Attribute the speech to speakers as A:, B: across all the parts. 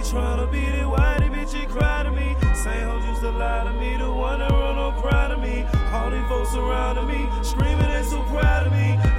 A: tryna beat it, why the bitch he cry to me? Same hoes used to lie to me, the one that run on proud of me. All these folks surrounding me, screaming they so proud of me.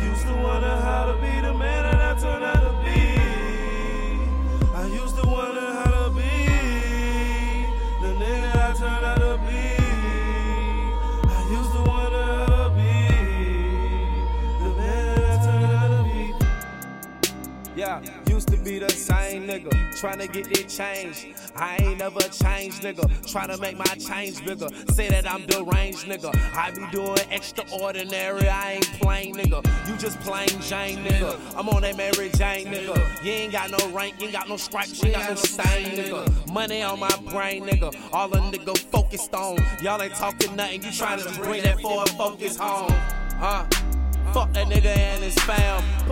A: Used to be the
B: same nigga, tryna get that change. I ain't never changed, nigga. Tryna make my change bigger. Say that I'm deranged, nigga. I be doing extraordinary, I ain't plain, nigga. You just plain Jane, nigga. I'm on that Mary Jane, nigga. You ain't got no rank, you ain't got no stripes, you ain't got no stain, nigga. Money on my brain, nigga. All a nigga focused on. Y'all ain't talking nothing, you tryna bring that forward focus home. Huh? Fuck that nigga and his fam.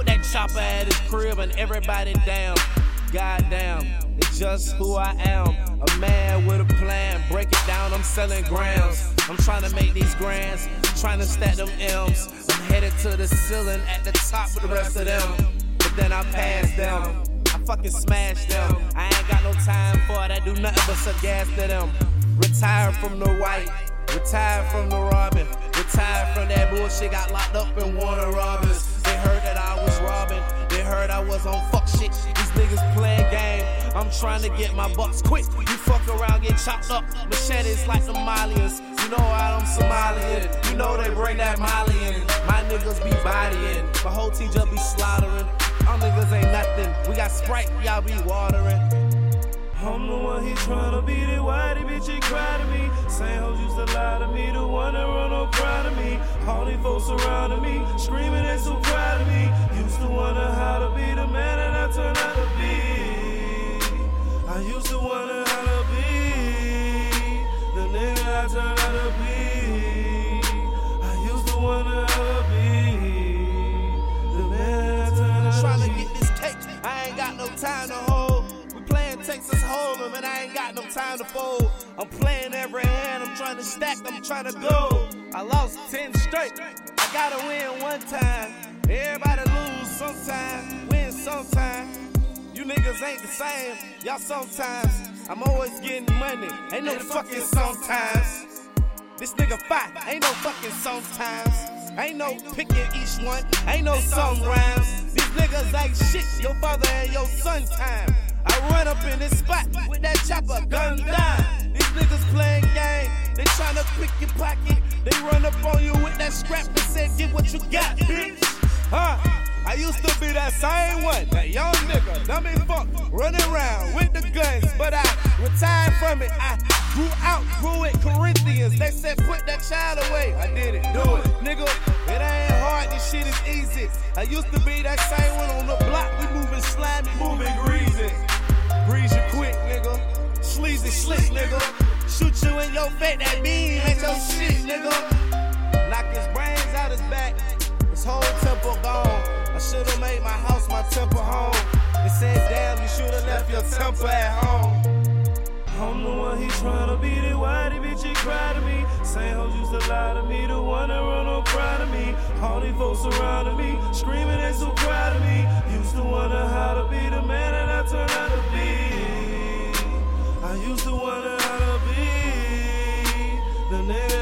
B: Put that chopper at his crib and everybody down. Goddamn, it's just who I am. A man with a plan. Break it down, I'm selling grams. I'm trying to make these grands, trying to stack them M's. I'm headed to the ceiling at the top with the rest of them. But then I pass them. I fucking smash them. I ain't got no time for it. I do nothing but suck gas to them. Retired from the white, retired from the robbing. Retired from that bullshit, got locked up in Warner Robins. Heard I was on fuck shit. These niggas playing game. I'm trying to get my bucks quick. You fuck around, get chopped up. Machetes like the Malians. You know I'm Somalian. You know they bring that Mali in. My niggas be bodying. My whole team just be slaughtering. Our niggas ain't nothing. We got Sprite, y'all be watering.
A: I'm the one he tryna beat it, why the bitch he cry to me? Same hoes used to lie All these folks surrounding me, screaming they so proud of me. Used to wonder how to be the man that I turned out to be. I used to wonder
B: And I ain't got no time to fold. I'm playing every hand, I'm trying to stack, I'm trying to go. I lost 10 straight, I gotta win one time. Everybody lose sometime, win sometime. You niggas ain't the same, y'all sometimes. I'm always getting money, ain't no fucking sometimes. This nigga fight, ain't no fucking sometimes. Ain't no picking each one, ain't no some rhymes. These niggas ain't shit, your father and your son time. I run chopper gun down. These niggas playing game, they tryna pick your pocket. They run up on you with that scrap and say, get what you got, bitch. Huh? I used to be that same one, that young nigga, dummy fuck, running around with the guns, but I retired from it. I grew out, grew it, Corinthians. They said put that child away. I did it, do it, nigga. It ain't hard, this shit is easy. I used to be that same one on the block. whole temple gone. I should've made my house my temple home. They said, damn, you should've left your temple at home.
A: I'm the one he tryna beat it. why the bitch he cry to me? Same hoes used to lie to me, the one that run on cry to me. All these folks surrounding me, screaming they so proud of me. Used to wonder how to be the man that I turned out to be. I used to wonder how to be the nigga.